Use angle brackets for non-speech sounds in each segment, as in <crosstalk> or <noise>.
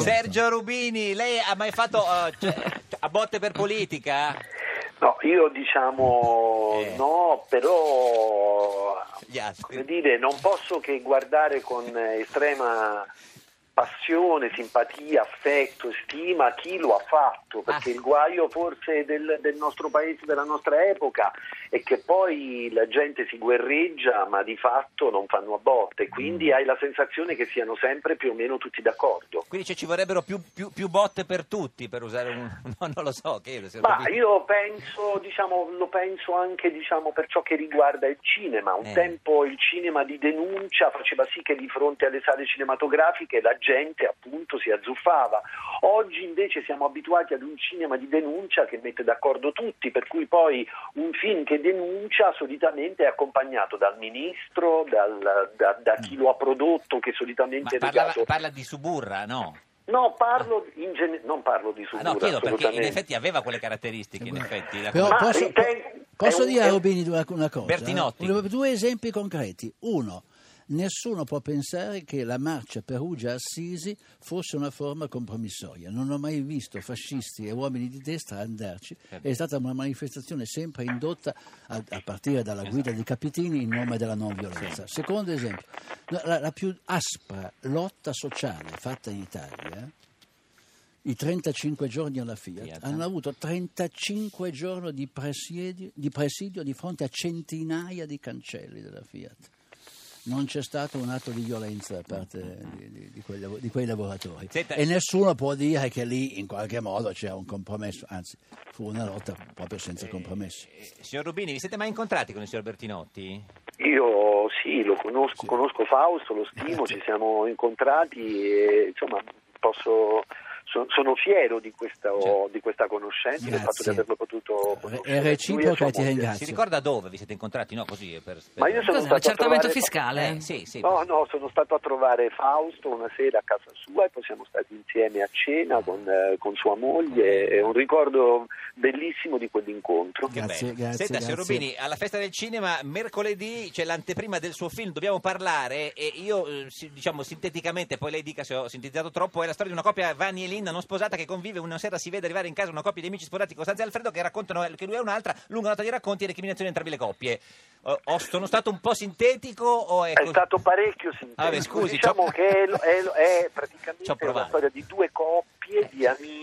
Sergio Rubini, lei ha mai fatto eh, cioè, a botte per politica? No, io diciamo Eh. no, però Gli altri. come dire, non posso che guardare con estrema passione, simpatia, affetto, stima chi lo ha fatto, perché Ah. il guaio forse del, del nostro paese, della nostra epoca, è che poi la gente si guerreggia ma di fatto non fanno a botte, quindi Mm. hai la sensazione che siano sempre più o meno tutti d'accordo. Quindi cioè, ci vorrebbero più, più- più botte per tutti, per usare un... <laughs> No, non lo so, che Ma io penso, diciamo, lo penso anche diciamo, per ciò che riguarda il cinema. Un Eh. tempo il cinema di denuncia faceva sì che di fronte alle sale cinematografiche la gente appunto si azzuffava. Oggi invece siamo abituati ad un cinema di denuncia che mette d'accordo tutti, per cui poi un film che denuncia solitamente è accompagnato dal ministro, dal- da, da chi lo ha prodotto, che Ma solitamente è parlava- legato... parla di Suburra, no? No, parlo in gene- non parlo di Ah, Suburra, no, chiedo perché in effetti aveva quelle caratteristiche, in effetti. da Però Ma posso, ritengo- posso è un- dire è a un- Rubini una, cosa? Bertinotti. Due, due esempi concreti. Uno, nessuno può pensare che la marcia Perugia-Assisi fosse una forma compromissoria. Non ho mai visto fascisti e uomini di destra andarci. È stata una manifestazione sempre indotta a, a partire dalla guida di Capitini in nome della non violenza. Secondo esempio, la, la- la più aspra lotta sociale fatta in Italia i 35 giorni alla Fiat, Fiat. hanno avuto 35 giorni di presidio, di presidio di fronte a centinaia di cancelli della Fiat. Non c'è stato un atto di violenza da parte di, di- di quei, lav- di quei lavoratori. Senta- E nessuno può dire che lì in qualche modo c'era un compromesso, anzi fu una lotta proprio senza compromessi. Eh, Signor Rubini, vi siete mai incontrati con il signor Bertinotti? Io sì, lo conosco, conosco Fausto, lo stimo, ci siamo incontrati e insomma posso, so- sono fiero di questa, Certo. di questa conoscenza, del fatto di averlo potuto È conoscere. Lui reciproca sua e ti ringrazio. Si ricorda dove vi siete incontrati? No, così per... per- Ma io sono stato a l'accertamento trovare- fiscale? Eh, sì, sì. No, no, sono stato a trovare Fausto una sera a casa sua e poi siamo stati insieme a cena con, eh, con sua moglie. È un ricordo bellissimo di quell'incontro. Che Grazie, bello. grazie, Senta, signor. Rubini, alla festa del cinema mercoledì c'è l'anteprima del suo film, dobbiamo parlare e io, eh, diciamo sinteticamente, poi lei dica se ho sintetizzato troppo, è la storia di una coppia Vanni e Linda non sposata che convive, una sera si vede arrivare in casa una coppia di amici sposati, Costanza e Alfredo, che raccontano che lui è un'altra, lunga nota di racconti e recriminazioni di entrambe le coppie. Oh, oh, sono stato un po' sintetico o è, È stato parecchio sintetico. Vabbè, scusi, diciamo c'ho- che è, è- è praticamente una storia di due coppie di amici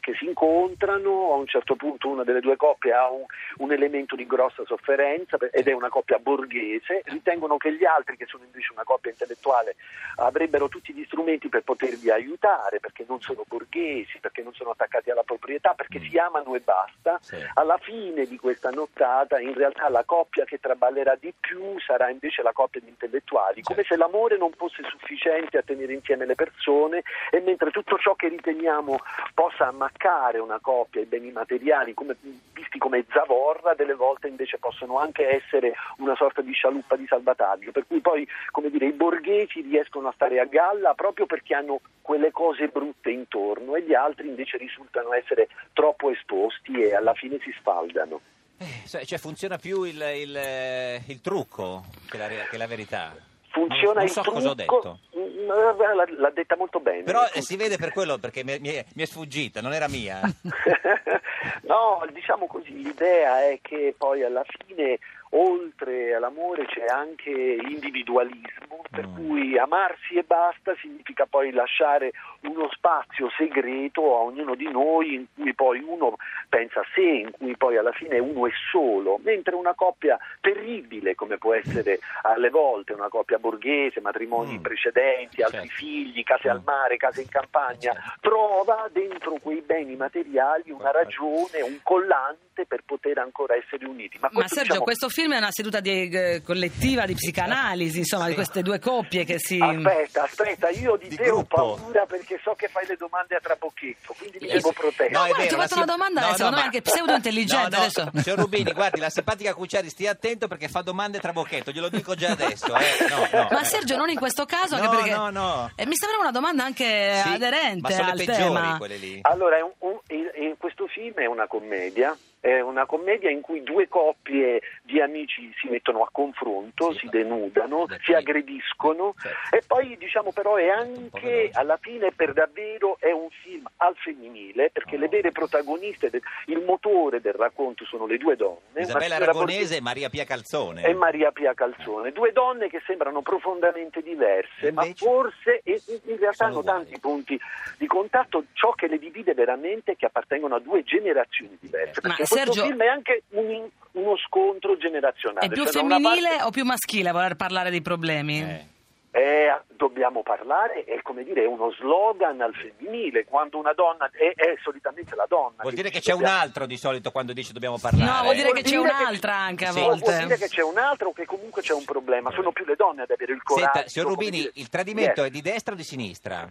che si incontrano. A un certo punto una delle due coppie ha un, un elemento di grossa sofferenza ed è una coppia borghese. Ritengono che gli altri, che sono invece una coppia intellettuale, avrebbero tutti gli strumenti per poterli aiutare perché non sono borghesi, perché non sono attaccati alla proprietà, perché si amano e basta. Sì. Alla fine di questa nottata, in realtà la coppia che traballerà di più sarà invece la coppia di intellettuali, come se l'amore non fosse sufficiente a tenere insieme le persone e mentre tutto ciò che riteniamo possa ammaccare una coppia, i beni materiali, come- visti come zavorra, delle volte invece possono anche essere una sorta di scialuppa di salvataggio, per cui poi, come dire, i borghesi riescono a stare a galla proprio perché hanno quelle cose brutte intorno e gli altri invece risultano essere troppo esposti e alla fine si sfaldano. Eh, cioè, funziona più il, il, eh, il trucco che la, che la verità. Funziona non il so trucco, cosa ho detto. L'ha, l'ha detta molto bene. Però eh, si vede per quello perché mi, mi è, mi è sfuggita, non era mia. <laughs> no, diciamo così, l'idea è che poi alla fine oltre all'amore c'è anche l'individualismo, per Mm. cui amarsi e basta significa poi lasciare uno spazio segreto a ognuno di noi in cui poi uno pensa a sé, in cui poi alla fine uno è solo, mentre una coppia terribile come può essere <laughs> alle volte una coppia borghese, matrimoni Mm. precedenti, altri Certo. figli, case al Mm. mare, case in campagna, Certo. trova dentro quei beni materiali una ragione, un collante per poter ancora essere uniti. Ma, Ma questo, Sergio, diciamo, questo film è una seduta di, eh, collettiva di psicanalisi, insomma, di queste due coppie che si... Aspetta, aspetta, io di, Di te ho paura perché so che fai le domande a trabocchetto, quindi mi Eh, devo proteggere. No, è guarda, vero, ti ho fatto una sim- domanda, secondo me anche pseudo-intelligente, <laughs> No, no, adesso. Signor Rubini, guardi, la simpatica Cucciari stia attento perché fa domande trabocchetto, glielo dico già adesso. Eh. No, no, Ma. Sergio, non in questo caso, anche No, perché... no, no. Eh, mi sembra una domanda anche Sì, aderente ma sono al le peggiori tema. quelle lì. Allora, è un- un- il- il- questo film è una commedia, è una commedia in cui due coppie di amici si mettono a confronto, Sì, si ma- denudano, Perché- si aggrediscono Certo. e poi diciamo però è anche alla fine per davvero è un film al femminile perché Oh. le vere protagoniste, del- il motore del racconto sono le due donne. Isabella Aragonese e Maria Pia Calzone. e Maria Pia Calzone, due donne che sembrano profondamente diverse, ma Invece- forse e- in realtà hanno tanti punti di contatto. Ciò che le divide veramente è che appartengono a due generazioni diverse. Ma Perché questo Sergio- film è anche un uno scontro generazionale. È più Cioè, femminile parte- o più maschile a voler parlare dei problemi? Eh. eh, dobbiamo parlare, è come dire, è uno slogan al femminile, quando una donna è, è solitamente la donna. Vuol dire che c'è un altro di solito quando dice dobbiamo parlare. No, vuol dire Vuol che c'è dire che- un'altra anche a Sì. Vuol volte. dire che c'è un altro o che comunque c'è un problema. Sono più le donne ad avere il coraggio. Senta, signor Rubini, dire, il tradimento Yes. è di destra o di sinistra?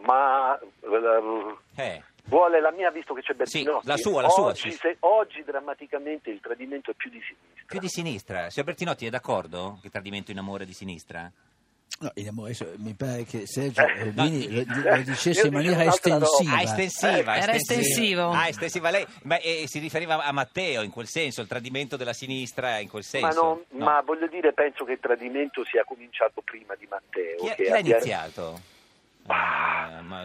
Ma ehm, Eh. Vuole la mia visto che c'è Bertinotti? Sì, la sua, la sua, Oggi, sì. se- oggi drammaticamente il tradimento è più di sinistra. Più di sinistra. Signor Bertinotti è d'accordo che il tradimento in amore è di sinistra? No, in amore, adesso mi pare che Sergio Eh, Rubini no, lo, lo dicesse in maniera estensiva. Ah, estensiva. Era estensivo. Ah, estensiva lei. Ma eh, si riferiva a Matteo in quel senso, il tradimento della sinistra in quel senso. Ma, non- No. ma voglio dire, penso che il tradimento sia cominciato prima di Matteo. Chi, che chi l'ha iniziato? Ah,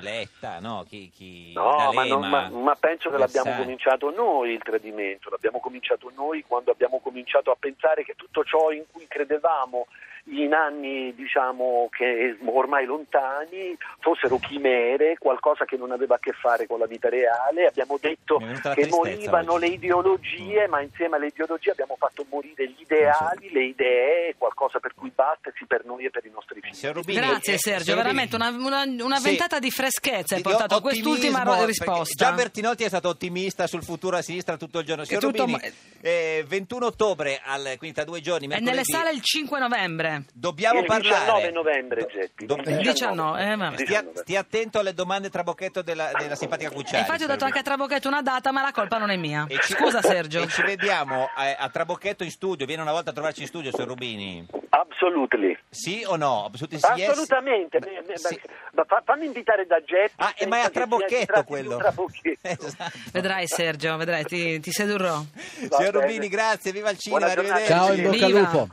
Letta, no? Chi, chi... No, ma, non- ma- ma penso che l'abbiamo cominciato noi il tradimento, l'abbiamo cominciato noi quando abbiamo cominciato a pensare che tutto ciò in cui credevamo in anni diciamo che ormai lontani fossero chimere, qualcosa che non aveva a che fare con la vita reale, abbiamo detto che morivano oggi. le ideologie, ma insieme alle ideologie abbiamo fatto morire gli ideali, le idee, qualcosa per cui battersi per noi e per i nostri figli. Rubini, Grazie eh, Sergio, veramente una, una- una Sì. ventata di freschezza hai portato a quest'ultima risposta. Già Bertinotti è stato ottimista sul futuro a sinistra tutto il giorno. Signor tutto- Rubini, eh, 21 ottobre, al, quindi tra due giorni, È mercoledì, nelle sale il 5 novembre. Dobbiamo Il parlare. 19 novembre, Geppi. Do- Il 19, eh, vabbè. Stia, stia attento alle domande trabocchetto della, della simpatica E Cucciari. infatti ho dato anche a Trabocchetto una data, ma la colpa non è mia. E ci- Scusa <laughs> Sergio. E ci vediamo eh, a Trabocchetto in studio. Viene una volta a trovarci in studio, signor Rubini. Absolutely. Sì o no? Absolutely sì, yes? Assolutamente, Beh, Beh, beh, sì. ma fa- fammi invitare da Geppi. Ah, ma è a Trabocchetto quello. Trabocchetto. <laughs> Esatto. Vedrai Sergio, vedrai, ti, ti sedurrò. Signor bene. Rubini, grazie, viva il cinema, arrivederci. Ciao, in bocca al lupo.